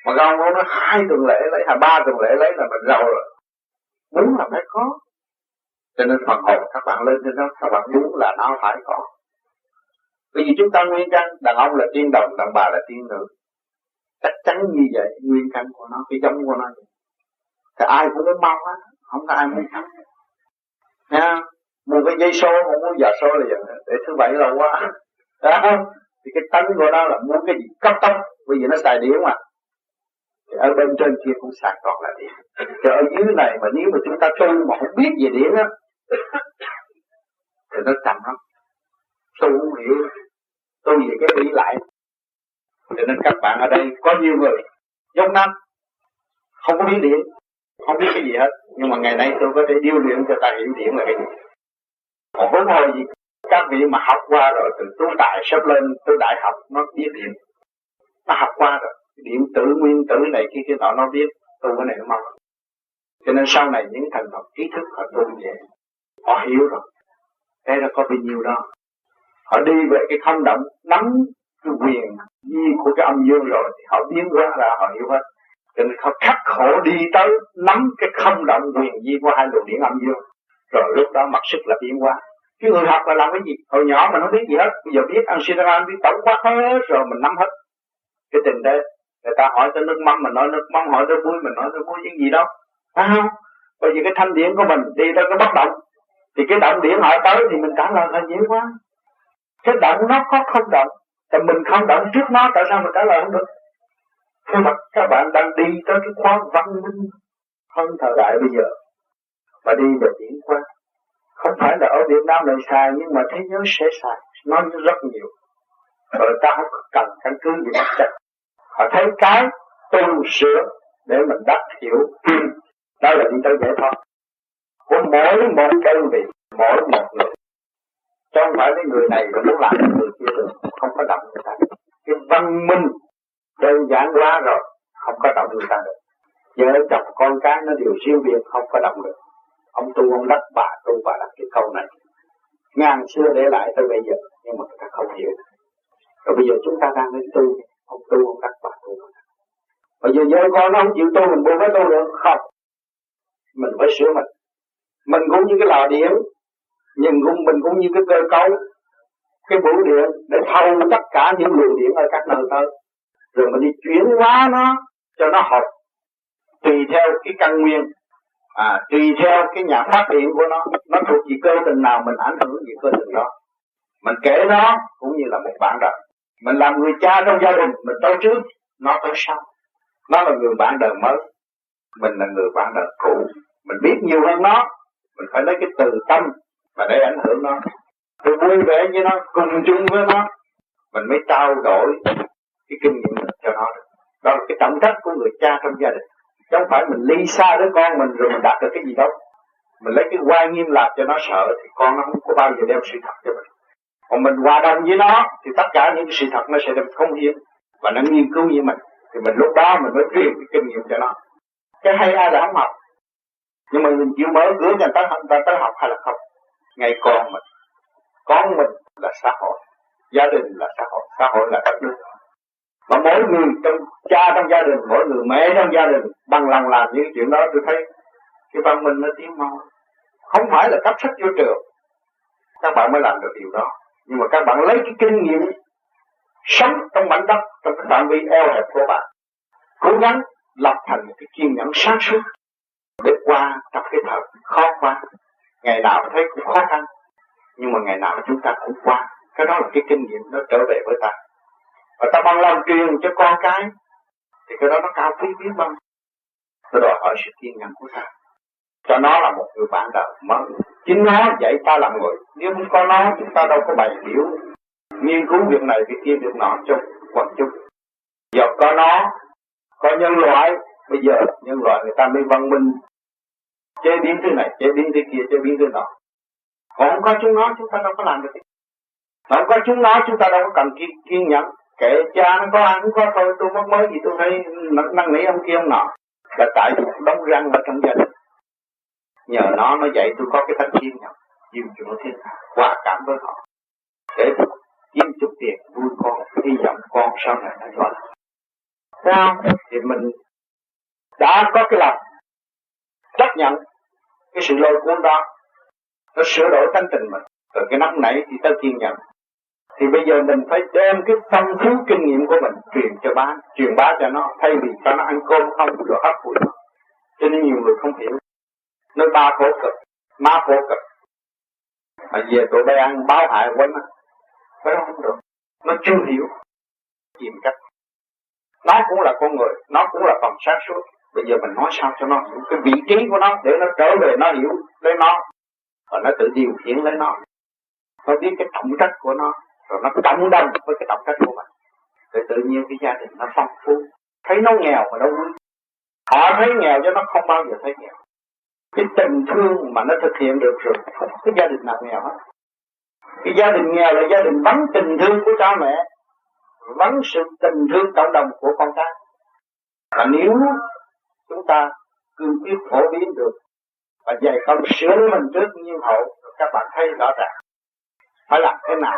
Mà các ông nói hai tuần lễ lấy hay ba tuần lễ lấy là mình giàu rồi. Đúng là phải có. Cho nên phần hồn các bạn lên trên đó các bạn muốn là nó phải có. Bởi vì chúng ta nguyên căn đàn ông là tiên đồng đàn bà là tiên nữ. Chắc chắn như vậy nguyên căn của nó cái giống của nó thì ai cũng muốn mau hết không có ai muốn thắng. Nha mua cái dây số không muốn giờ số là giờ để thứ bảy lâu quá. Đó. Thì cái tánh của nó là muốn cái gì? Cấp tốc, bởi vì nó xài điện mà. Thì ở bên trên kia cũng xài còn là điện thì ở dưới này mà nếu mà chúng ta tu mà không biết về điện á, thì nó chậm lắm. Tu không hiểu. Tu về cái bị lại. Cho nên các bạn ở đây, có nhiều người, giống năm, không có biết điện không biết cái gì hết. Nhưng mà ngày nay tôi có thể điêu luyện cho ta hiểu điểm là cái gì. Còn vấn hồi gì? Các vị mà học qua rồi, từ tu đại sắp lên tu đại học, nó biết điểm nó học qua rồi. Điện tử, nguyên tử này kia kia nọ, nó biết. Tu cái này nó mong. Cho nên sau này những thành phần trí thức, họ tu về. Họ hiểu rồi. Thế là có bao nhiêu đó. Họ đi về cái không động, nắm cái quyền di của cái âm dương rồi, thì họ biến hóa ra, họ hiểu hết cho nên họ khắc khổ đi tới nắm cái không động quyền di của hai luồng điện âm dương. Rồi lúc đó mặc sức là biến hóa. Chứ người học là làm cái gì? Hồi nhỏ mình không biết gì hết. Bây giờ biết ăn sideran biết tổng quát hết, rồi mình nắm hết. Cái tình đấy người ta hỏi tới nước mắm mình nói nước mắm, hỏi tới muối mình nói tới muối những gì đâu phải không? Bởi vì cái thanh điển của mình đi tới cái bất động. Thì cái động điển hỏi tới thì mình trả lời là dễ quá. Cái động nó có không động thì mình không động trước nó, tại sao mình trả lời không được? Thế mà các bạn đang đi tới cái khoa văn minh hơn thời đại bây giờ mà đi về điển qua không phải là ở Việt Nam này xài, nhưng mà thế giới sẽ xài. Nó rất nhiều. Rồi ta không cần căn cứ gì bất chặt họ thấy cái tu sửa để mình đắc hiểu. Đó là đi tới giải thoát. Của mỗi một đơn vị, mỗi một người. Chứ không phải cái người này mà muốn làm người kia được. Không có động người ta. Cái văn minh đơn giản quá rồi, không có động người ta được. Vợ chồng con cái nó đều siêu việt, không có động được. Ông tu ông đắc bà, tu bà đắc cái câu này. Ngàn xưa để lại tới bây giờ, nhưng mà người ta không hiểu. Rồi bây giờ chúng ta đang đến tu, ông tu ông đắc bà, tu bây giờ vợ con nó không chịu tu, mình buông phải tu được, không. Mình phải sửa mình. Mình cũng như cái lò điện nhưng cũng, mình cũng như cái cơ cấu, cái bộ điện, để thâu tất cả những luồng điện ở các nơi tới rồi mình đi chuyển hóa nó cho nó hợp tùy theo cái căn nguyên. À, tùy theo cái nhà phát điện của nó nó thuộc gì cơ tình nào mình ảnh hưởng gì cơ tình đó. Mình kể nó cũng như là một bạn đời. Mình làm người cha trong gia đình mình tới trước nó tới sau. Nó là người bạn đời mới. Mình là người bạn đời cũ. Mình biết nhiều hơn nó. Mình phải lấy cái từ tâm mà để ảnh hưởng nó. Tôi vui vẻ với nó cùng chung với nó. Mình mới trao đổi cái kinh nghiệm cho nó được đó. Là cái trọng trách của người cha trong gia đình. Chứ không phải mình ly xa đứa con mình rồi mình đạt được cái gì đâu. Mình lấy cái quan nghiêm làm cho nó sợ thì con nó không có bao giờ đem sự thật cho mình. Còn mình hòa đồng với nó thì tất cả những sự thật nó sẽ được không hiến. Và nó nghiên cứu với mình. Thì mình lúc đó mình mới truyền cái kinh nghiệm cho nó. Cái hay ai là không học? Nhưng mà mình chịu mở cửa cho người ta, người ta tới học hay là không? Ngày con mình. Con mình là xã hội. Gia đình là xã hội. Xã hội là đất nước mà mỗi người trong cha trong gia đình, mỗi người mẹ trong gia đình, bằng lòng làm những chuyện đó, tôi thấy cái văn minh nó tiến mau. Không phải là cấp sách vô trường. Các bạn mới làm được điều đó. Nhưng mà các bạn lấy cái kinh nghiệm sống trong mảnh đất, trong cái phạm vi eo hẹp của bạn, cố gắng lập thành một cái kiên nhẫn sáng suốt để qua trong cái thời khó qua ngày nào thấy cũng khó khăn, nhưng mà ngày nào chúng ta cũng qua. Cái đó là cái kinh nghiệm nó trở về với ta và ta bằng lòng truyền cho con cái thì cái đó nó cao quý biết bao nó đòi hỏi sự kiên nhẫn của ta. Cho nó là một người bạn đời mới. Chính nó dạy ta làm người. Nếu không có nó chúng ta đâu có bày hiểu. Nghiên cứu việc này việc kia việc nọ trong quần chúng giờ có nó có nhân loại bây giờ nhân loại người ta mới văn minh. Chế biến thứ này chế biến thứ kia chế biến thứ nọ. Còn không có chúng nó chúng ta đâu có làm được. Không có chúng nó chúng ta đâu có cần kiên, kiên nhẫn kệ cha nó có ăn có thôi tôi mất mới gì tôi thấy năn nỉ ông kia ông nọ. Là tại tôi đóng răng ở trong gia đình. Nhờ nó nó dạy tôi có cái tánh kiên nhầm dìm cho nó thiên hòa cảm với họ. Để kiếm chút tiền vui con, hy vọng con sau này nó gọi sao? Thì mình đã có cái lòng chấp nhận cái sự lôi cuốn đó. Nó sửa đổi tánh tình mình. Từ cái nóng nảy thì tới kiên nhẫn thì bây giờ mình phải đem cái phong phú kinh nghiệm của mình truyền cho bá truyền bá cho nó, thay vì cho nó ăn cơm không rồi hấp thụ cho nên nhiều người không hiểu. Nói ba khổ cực, má khổ cực. Mà về tụi bay ăn báo hại quá nó, phải không? Được. Nó chưa hiểu. Tìm cách. Nó cũng là con người, nó cũng là phần sáng suốt bây giờ mình nói sao cho nó hiểu? Cái vị trí của nó, để nó trở về nó hiểu lấy nó. Và nó tự điều khiển lấy nó. Nó biết cái trọng trách của nó rồi nó cộng đồng với cái trọng trách của mình. Thì tự nhiên cái gia đình nó phong phú. Thấy nó nghèo mà đâu vui họ thấy nghèo chứ nó không bao giờ thấy nghèo. Cái tình thương mà nó thực hiện được rồi, không cái gia đình nào nghèo hết. Cái gia đình nghèo là gia đình vắng tình thương của cha mẹ, vắng sự tình thương cộng đồng của con cái. Và nếu chúng ta cương quyết phổ biến được và dạy con sửa mình trước nhiên hậu các bạn thấy rõ ràng phải làm thế nào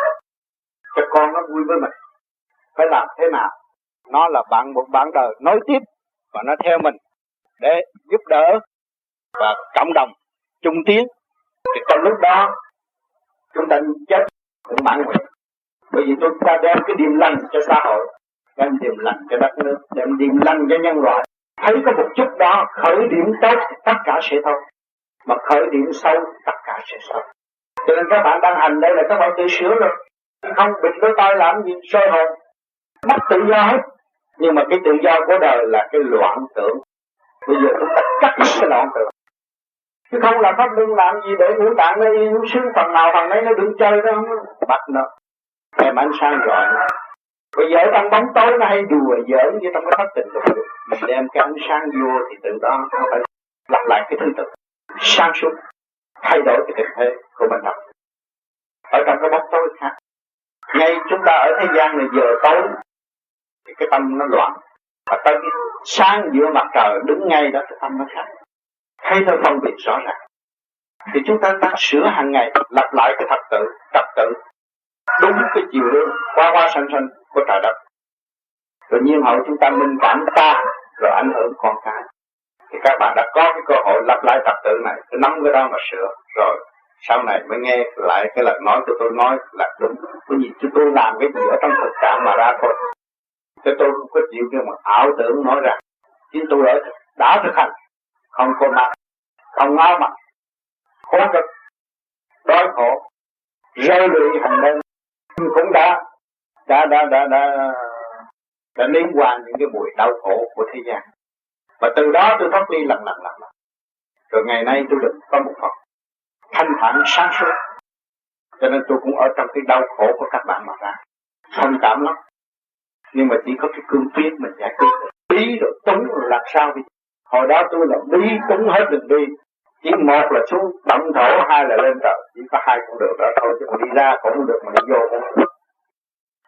cho con nó vui với mình. Phải làm thế nào? Nó là bạn một bạn đời nối tiếp và nó theo mình để giúp đỡ và cộng đồng, chung tiến. Thì trong lúc đó, chúng ta chết cũng mãn nguyện. Bởi vì chúng ta đem cái điềm lành cho xã hội, đem điềm lành cho đất nước, đem điềm lành cho nhân loại. Thấy có một chút đó, khởi điểm tốt thì tất cả sẽ thôi. Mà khởi điểm sâu tất cả sẽ sâu cho nên các bạn đang hành đây là các bạn tự sửa rồi không bị đôi tay làm gì sôi hồn. Mất tự do hết. Nhưng mà cái tự do của đời là cái loạn tưởng. Bây giờ chúng ta cắt đứt cái loạn tưởng. Chứ không là pháp luân làm gì để ngũ tạng nó yên sướng phần nào phần đấy nó đừng chơi đó bắt nó. Em ánh sáng gọi nó bây giờ trong bóng tối nó hay đùa giỡn như trong cái thất tình lục mình đem cái ánh sáng vô thì từ đó nó phải lặp lại cái thứ tự. Sáng suốt. Thay đổi cái tình thế của mình. Đọc ở trong cái bóng tối khác ngay chúng ta ở thế gian này giờ tối thì cái tâm nó loạn. Và tới cái sáng giữa mặt trời, đứng ngay đó, cái tâm nó khác. Thấy nó phân biệt rõ ràng. Thì chúng ta đang sửa hàng ngày, lặp lại cái thật tự trật tự. Đúng cái chiều hướng, qua qua sanh sanh của trời đất. Tự nhiên hậu chúng ta minh cảm ta, rồi ảnh hưởng con cái. Thì các bạn đã có cái cơ hội lặp lại trật tự này nắm cái đó mà sửa, rồi sau này mới nghe lại cái lời nói của tôi nói là đúng. Bởi vì chứ tôi làm cái gì ở trong thực trạng mà ra thôi. Cho tôi không có chịu cái mà ảo tưởng nói rằng, chính tôi ở đã thực hành, không có mặt, không ngó mặt, khổ cực, đói khổ rơi lụy hành đơn cũng đã đã đã đã đã đã nếm qua những cái buổi đau khổ của thế gian. Và từ đó tôi thoát ly lần lần lần rồi ngày nay tôi được có một phần thanh thản sáng suốt. Cho nên tôi cũng ở trong cái đau khổ của các bạn mà ra. Thông cảm lắm. Nhưng mà chỉ có cái cương quyết mình giải quyết bí rồi túng rồi làm sao đi. Hồi đó tôi là bí túng hết đường đi. Chỉ một là xuống động thổ, hai là lên trời. Chỉ có hai cũng được đó thôi, chứ mà đi ra cũng không được mà đi vô cũng được.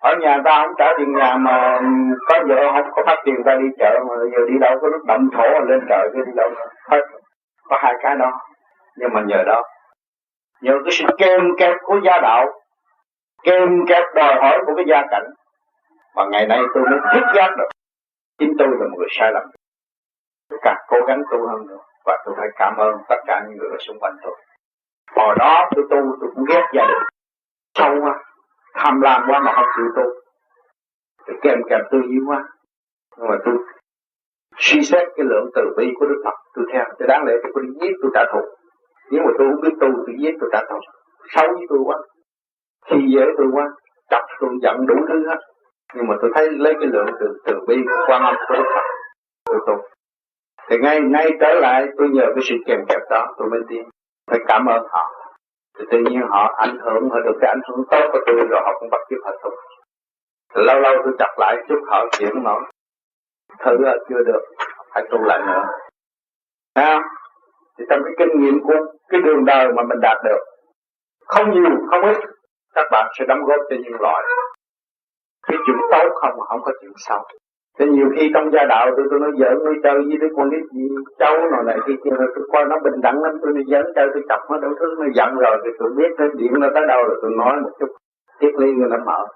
Ở nhà ta không trả tiền nhà mà có vợ không có phát tiền ta đi chợ mà giờ đi đâu có lúc động thổ lên trời cứ đi đâu hết. Có hai cái đó. Nhưng mà nhờ đó nhờ cái sự kèm kẹp của gia đạo kèm kẹp đòi hỏi của cái gia cảnh. Mà ngày nay tôi mới thức giác được, chính tôi là một người sai lầm. Tôi càng cố gắng tu hơn nữa, và tôi phải cảm ơn tất cả những người ở xung quanh tôi. Hồi đó tôi tu, tôi cũng ghét gia đình. Sâu quá, tham lam quá mà không chịu tu. Tôi kèm kèm tư duy quá. Nhưng mà tôi suy xét cái lượng từ bi của Đức Phật, tôi theo. Tôi đáng lẽ tôi có đi giết, tôi trả thù nếu mà tôi không biết tu tôi giết tôi trả thù xấu với tôi quá. Khi dễ tôi quá. Chọc tôi giận đủ thứ hết. Nhưng mà tôi thấy lấy cái lượng từ từ bi quan âm của Đức Phật, tôi tu. Thì ngay ngay trở lại, tôi nhờ cái sự kèm kẹp đó, tôi mới tin phải cảm ơn họ. Thì tự nhiên họ ảnh hưởng, họ được cái ảnh hưởng tốt của tôi rồi họ cũng bắt chước họ tu. Lâu lâu tôi chặt lại chút họ chuyển nổi thử chưa được, phải tu lại nữa. Thấy thì trong cái kinh nghiệm của cái đường đời mà mình đạt được, không nhiều, không ít, các bạn sẽ đóng góp cho nhân loại. Cái chuyện tốt không mà không có chuyện xấu. Nên nhiều khi trong gia đạo tôi tôi nói, giỡn nuôi chơi với đứa con nít gì cháu nào này khi kia tôi coi nó bình đẳng lắm, tôi đi giỡn chơi, tôi chọc nó đủ thứ nó giận rồi, thì tôi biết nó điện nó tới đâu rồi tôi nói một chút. Tiếp ly người nó mở.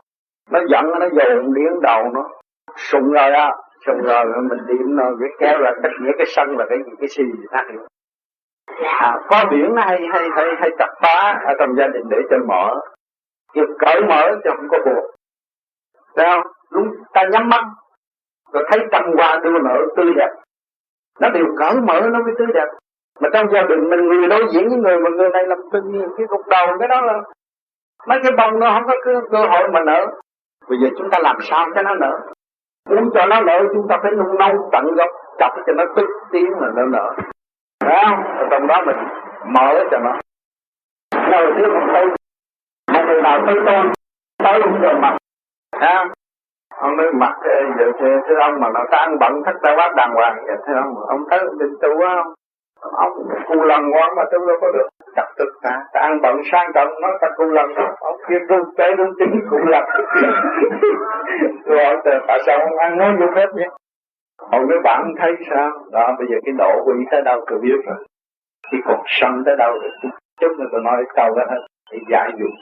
Nó giận nó dồn liến đầu nó. Sùng rồi á, sùng rồi mình điện nó, cái kéo là cách nghĩa, cái sân là cái gì cái gì khác nữa à, có biển nó hay hay hay hay chặt phá ở trong gia đình để cho mở. Được cởi mở cho không có buộc, Thấy không? Lúc ta nhắm mắt Rồi thấy trăm hoa đưa nở tươi đẹp. Nó đều cởi mở nó mới tươi đẹp. Mà trong gia đình mình người đối diện với người Mà người này làm tự nhiên cái gục đầu cái đó là Mấy cái bông nó không có cơ, cơ hội mà nở. Bây giờ chúng ta làm sao cho nó nở? Muốn cho nó nở chúng ta phải nung nấu tận gốc Chọc cho nó tức tiếng là nó nở. Đấy không? Ở trong đó mình mở cho nó. Đầu tiên một thấy Một người nào tới tôi Tới cũng rồi mặt ha? Ông nói mặt giờ thế ông mà nó tan bận thất ta quá đàng hoàng. Vậy thế ông ông thấy định tu không ông. Cu lần ngoan mà tôi đâu có được. Chặt tức cả ta ăn bận sang trọng, nó ta cu lần ông kia tu tế đúng chính cũng lần [LAUGHS] rồi, tại sao ông ăn, nói vô phép vậy ông nói bạn thấy sao? Đó, bây giờ cái độ quỷ tới đâu tôi biết rồi. Cái cuộc sân tới đâu rồi? Chúng người tôi nói câu đó hết. Thì giải dụng.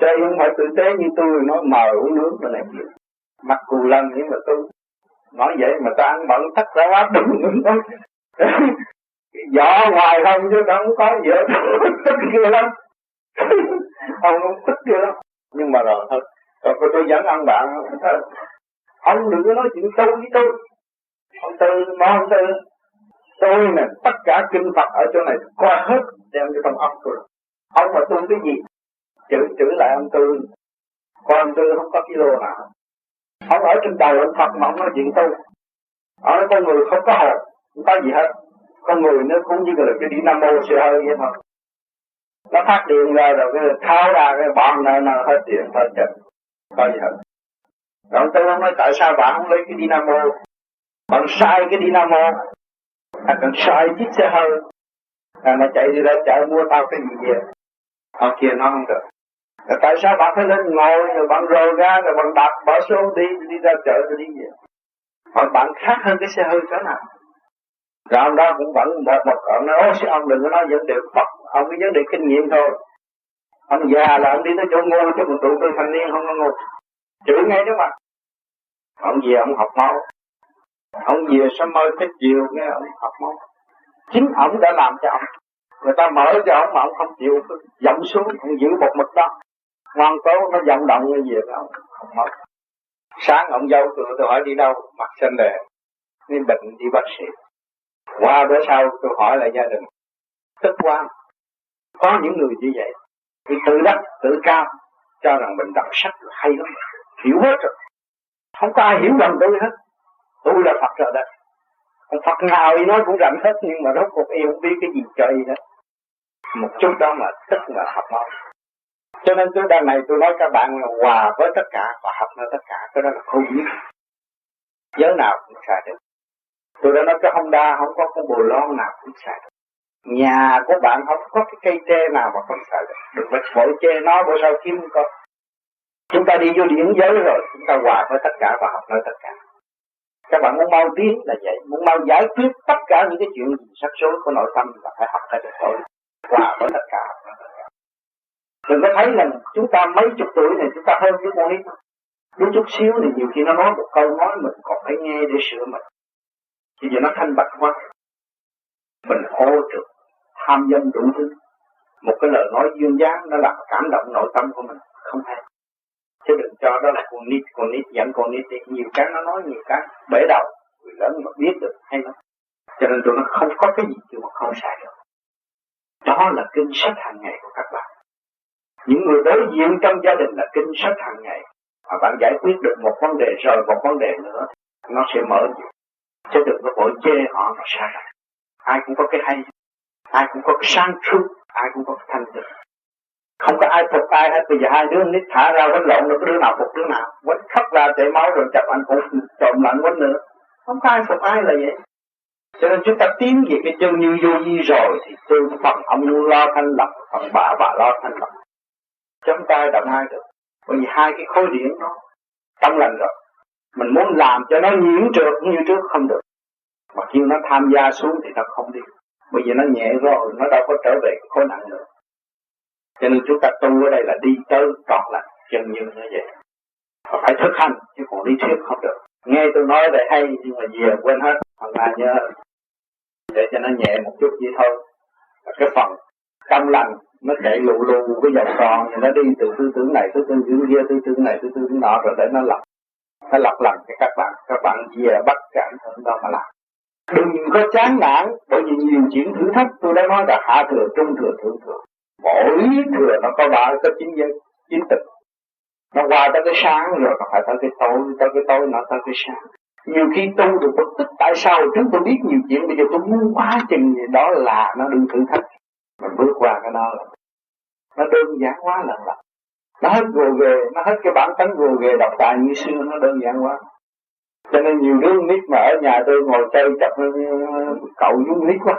cho không phải tử tế như tôi nói mờ uống nước mà này gì. mặt cù lần nhưng mà tôi nói vậy mà ta ăn bận thắt ra quá đúng nói. [LAUGHS] Vỏ ngoài không chứ không có gì hết. Tức kia lắm. [LAUGHS] Ông cũng tức kia lắm. Nhưng mà rồi thôi. Rồi tôi dẫn ăn bạn. Ông đừng có nói chuyện sâu với tôi ông tư nói ông tư. Tôi nè, tất cả kinh Phật ở chỗ này qua hết đem cho trong óc tôi ông mà tu cái gì? Chữ chữ lại ông tư. Còn ông tư không có kilo nào. Ông ở trên đầu ông Phật mà ông nói chuyện tu. Ở con người không có hồn, không có gì hết. Con người nó cũng như là cái đi nam mô sư hơi vậy thôi. Nó phát điện ra rồi cái tháo ra cái bọn nào nào hết điện, hết chật có gì hết. Rồi tôi ông nói tại sao bạn không lấy cái dynamo bạn sai cái dynamo à còn sai chiếc xe hơi. À mà chạy đi ra chợ mua tao cái gì vậy? Họ kia nó không được. À, tại sao bạn phải lên ngồi rồi bạn rồ ra rồi bạn đạp bỏ số đi đi ra chợ rồi đi về? Hỏi bạn khác hơn cái xe hơi chỗ nào? Rồi ông đó cũng vẫn một một ông nói ôi ông đừng có nói vấn đề Phật ông cái vấn đề kinh nghiệm thôi. Ông già là ông đi tới chỗ ngu chứ còn tụi tôi thanh niên không có ngu. Chửi ngay đó mà ông về ông học mau ông về sẽ mơ cái chiều nghe ông học mong chính ông đã làm cho ông. Người ta mở cho ông mà ông không chịu dậm xuống, ông giữ một mực đó. Ngoan cố, nó vận động như vậy đó không mất sáng ông dâu tôi tôi hỏi đi đâu? Mặt xanh đề đi bệnh, đi bác sĩ. Qua bữa sau, tôi hỏi lại gia đình. Tức quá. Có những người như vậy. Thì tự đắc, tự cao, cho rằng mình đọc sách là hay lắm. Hiểu hết rồi. Không có ai hiểu bằng tôi hết tôi là Phật rồi đó. Ông Phật nào thì nói cũng rảnh hết nhưng mà rốt cuộc y không biết cái gì trời đó, một chút đó mà tức là học máu cho nên tôi đằng này tôi nói các bạn là hòa với tất cả và học với tất cả cái đó là không biết. Giới nào cũng xài được. Tôi đã nói cái Honda không có cái bồ lon nào cũng xài được. Nhà của bạn không có cái cây tre nào mà không xài được. Đừng phải vội chê nó bữa sau kiếm có. Chúng ta đi vô điển giới rồi chúng ta hòa với tất cả và học nơi tất cả các bạn muốn mau tiến là vậy. Muốn mau giải quyết tất cả những cái chuyện sắc số của nội tâm là phải học cái được thôi. Hòa với tất cả. Đừng có thấy là chúng ta mấy chục tuổi này chúng ta hơn với con nít. Đúng chút xíu thì nhiều khi nó nói một câu nói mình còn phải nghe để sửa mình. Bây giờ nó thanh bạch quá. Mình ô trực, Tham dâm đủ thứ. Một cái lời nói dương dáng Nó làm cảm động nội tâm của mình. Không hay. Chứ đừng cho đó là con nít Con nít dẫn con nít đi. Nhiều cái nó nói, nhiều cái Bể đầu. Người lớn mà biết được, hay lắm. Cho nên tụi nó không có cái gì chứ mà không sai được. Đó là kinh sách hàng ngày của các bạn. Những người đối diện trong gia đình là kinh sách hàng ngày. Mà bạn giải quyết được một vấn đề, rồi một vấn đề nữa, Nó sẽ mở nhiều. Chứ đừng có vội chê họ mà sai. Lầm ai cũng có cái hay, ai cũng có cái sáng suốt, ai cũng có cái thanh tịnh không có ai phục ai hết. Bây giờ hai đứa nít thả ra quánh lộn được đứa nào phục đứa nào. Quấn khóc ra chảy máu rồi chập anh cũng trộm lạnh quấn nữa. Không có ai phục ai là vậy. Cho nên chúng ta tiến về cái chân như vô vi rồi, thì từ phần ông lo thanh lập, phần bà bà lo thanh lập. Chúng ta động ai được. Bởi vì hai cái khối điển nó trong lành rồi. Mình muốn làm cho nó nhiễm trượt như trước không được. Mà khi nó tham gia xuống thì nó không đi. Bây giờ nó nhẹ rồi, nó đâu có trở về khối nặng nữa cho nên chúng ta tu ở đây là đi tới trọn lành, chân như như vậy. Và phải thực hành, chứ còn lý thuyết không được. Nghe tôi nói về hay, nhưng mà về quên hết phần ba nhớ để cho nó nhẹ một chút vậy thôi. Và cái phần tâm lành nó chạy lù lù cái vòng tròn, thì nó đi từ tư tưởng này tới tư tưởng kia, tư tưởng này tư tưởng nọ, rồi để nó lập. Nó lập lần cho các bạn các bạn về bắt cảm hưởng đó mà làm. Đừng có chán nản, bởi vì nhiều chuyện thử thách, tôi đã nói là hạ thừa, trung thừa, thượng thừa mỗi thừa nó có ba có chín giới chín tịch. Nó qua tới cái sáng rồi nó phải tới cái tối, tới cái tối nó tới cái sáng. Nhiều khi tu được bất tích, tại sao? Chúng tôi biết nhiều chuyện, bây giờ tôi muốn quá chừng gì đó là nó đừng thử thách. Mình bước qua cái đó là nó đơn giản quá lần lần nó hết gồ ghề nó hết cái bản tánh gồ ghề độc tài như xưa, nó đơn giản quá. Cho nên nhiều đứa nít mà ở nhà tôi ngồi chơi chặt cậu dung nít quá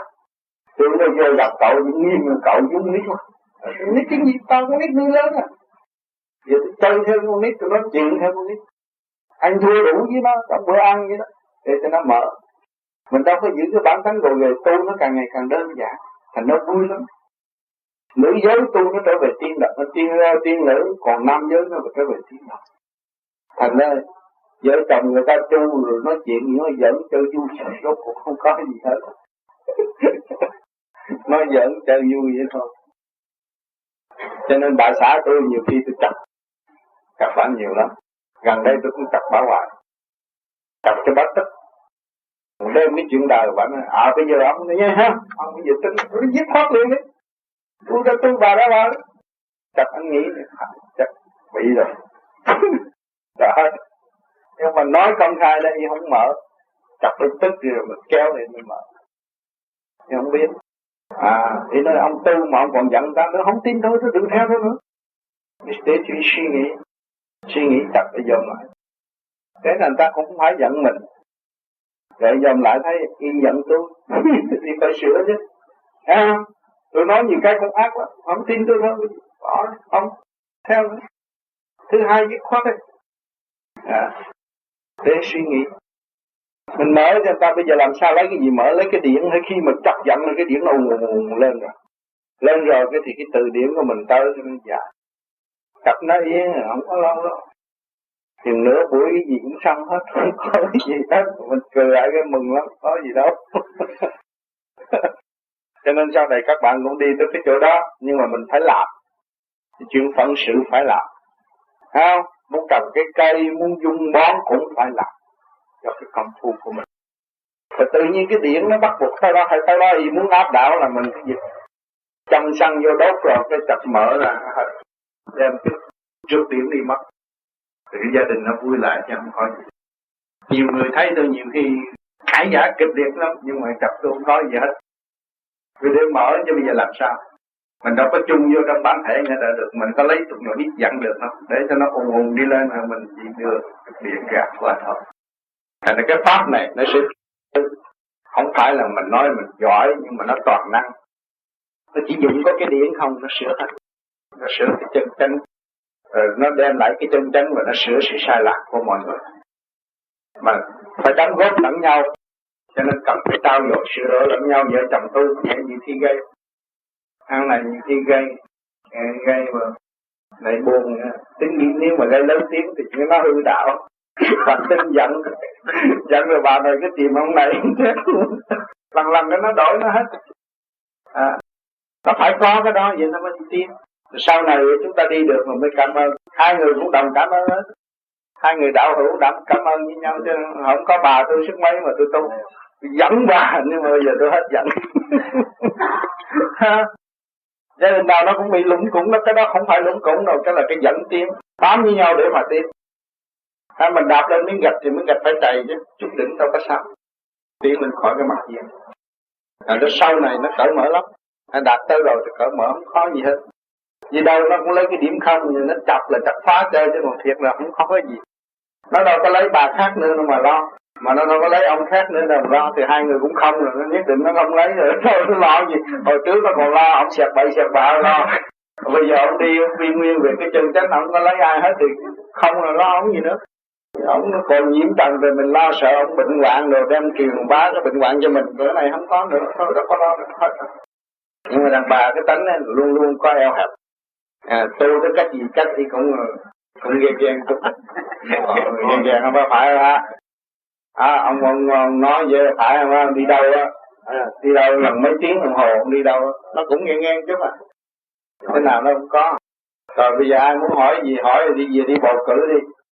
tôi nó vô gặp cậu cũng nghiêm là cậu dung nít quá nít cái gì? Tao con nít nuôi lớn à? Giờ tôi chơi theo con nít tôi nói chuyện theo con nít. Anh thua đủ với nó trong bữa ăn vậy đó. Để cho nó mở. Mình đâu có giữ cái bản tánh rồi về tu nó càng ngày càng đơn giản thành nó vui lắm. Nữ giới tu nó trở về tiên đạo nó tiên tiên nữ còn nam giới nó trở về tiên đạo. Thành ra vợ chồng người ta tu rồi nói chuyện gì nó giỡn chơi vui rốt cuộc không có gì hết [LAUGHS] nói giỡn chơi vui vậy thôi. Cho nên bà xã tôi nhiều khi tôi chặt chặt bà nhiều lắm. Gần đây tôi cũng chặt bà hoài. Chặt cho bà tức. Một đêm cái chuyện đời, bà nói à bây giờ ông nghe ha, ông bây giờ tính tôi giết thoát liền đi tôi đã tu bà đó bà chặt anh nghĩ à, chặt bị rồi. [LAUGHS] Đó. Nhưng mà nói công khai đây không mở. Chặt tôi tức rồi mình kéo lên mình mở. Nhưng không biết à thì nói ông tu mà ông còn giận ta nữa không tin tôi tôi đừng theo tôi nữa để suy suy nghĩ suy nghĩ chặt để dồn lại. Thế là người ta cũng không phải giận mình. Để dòm lại thấy y giận tôi [LAUGHS] thì phải sửa chứ. Thấy không? Tôi nói nhiều cái cũng ác quá không tin tôi đâu bỏ không. Theo nữa. Thứ hai dứt khoát đấy à, để suy nghĩ mình mở cho người ta, bây giờ làm sao lấy cái gì mở? Lấy cái điện hay khi mà chọc giận lên cái điện nó ùn ùn lên rồi. Lên rồi cái thì cái từ điển của mình tới cho nó dài cặp nó yên không có lo đâu. Chừng nửa buổi cái gì cũng xong hết. [LAUGHS] Không có cái gì hết. Mình cười lại cái mừng lắm. Có gì đâu. [LAUGHS] Cho nên sau này các bạn cũng đi tới cái chỗ đó. Nhưng mà mình phải làm. Chuyện phận sự phải làm. Không? Muốn trồng cái cây, muốn dung bón cũng phải làm cho cái công phu của mình. Và tự nhiên cái điện nó bắt buộc sau đó hay sau đó thì muốn áp đảo là mình cái gì châm xăng vô đốt rồi cái chập mở ra, đem cái trước điểm đi mất. Thì cái gia đình nó vui lại chứ không có gì. Nhiều người thấy tôi nhiều khi khải giả kịch liệt lắm, nhưng mà chập tôi không có gì hết. Vì để mở chứ bây giờ làm sao? Mình đâu có chung vô trong bản thể nghe đã được, mình có lấy tụng mà biết dặn được không? Để cho nó ồn ồn đi lên là mình chỉ đưa điện gạt qua thôi thành ra cái pháp này nó sẽ không phải là mình nói mình giỏi, nhưng mà nó toàn năng. Nó chỉ dùng có cái điện không, nó sửa hết. Nó sửa cái chân chánh. Rồi nó đem lại cái chân chánh và nó sửa sự sai lạc của mọi người. Mà phải đóng góp lẫn nhau, cho nên cần phải trao dồi sửa đổi lẫn nhau vợ chồng tu nhẹ như khi gây. Ăn này như khi gây ờ, gây mà lại buồn tính nghĩ nếu mà gây lớn tiếng thì nó hư đạo bạn tin giận. Giận rồi bà này cái tìm ông này. Lần lần nó đổi nó hết. À, nó phải có cái đó vậy nó mới tin sau này chúng ta đi được mà mới cảm ơn. Hai người cũng đồng cảm ơn hết. Hai người đạo hữu đồng cảm ơn với nhau chứ không có bà tôi sức mấy mà tôi tu. Dẫn bà nhưng mà bây giờ tôi hết giận. Gia đình nào nó cũng bị lũng củng đó cái đó không phải lũng củng đâu cái là cái dẫn tim bám với nhau để mà tiến hay mình đạp lên miếng gạch thì miếng gạch phải chạy chứ. Chút đỉnh đâu có sao. Tiến lên khỏi cái mặt gì rồi nó sau này nó cởi mở lắm. À, đạt tới rồi thì cởi mở không khó gì hết. Vì đâu nó cũng lấy cái điểm không nó chọc là chọc phá chơi chứ còn thiệt là không khó cái gì. Nó đâu có lấy bà khác nữa mà lo. Mà nó đâu có lấy ông khác nữa đâu lo. Thì hai người cũng không rồi nó nhất định nó không lấy rồi. [LAUGHS] Thôi nó lo gì? Hồi trước nó còn lo ông sẹt bậy sẹt bạ lo. Bây giờ ông đi ông đi nguyên về cái chân chánh ông có lấy ai hết thì không là lo ông gì nữa ông còn nhiễm trần rồi mình lo sợ ông bệnh hoạn rồi đem truyền bá cái bệnh hoạn cho mình. Bữa này không có nữa thôi đâu có lo hết nhưng mà đàn bà cái tánh này luôn luôn có eo hẹp. À, tu tới cách gì cách thì cũng cũng ghen ghen chút. [LAUGHS] Ghen ghen không phải à, à ông, ông, ông nói vậy phải không? Đi đâu á? À, đi đâu lần mấy tiếng đồng hồ ông đi đâu nó cũng ghen ghen chút à thế nào nó cũng có. Rồi bây giờ ai muốn hỏi gì hỏi thì đi về đi bầu cử đi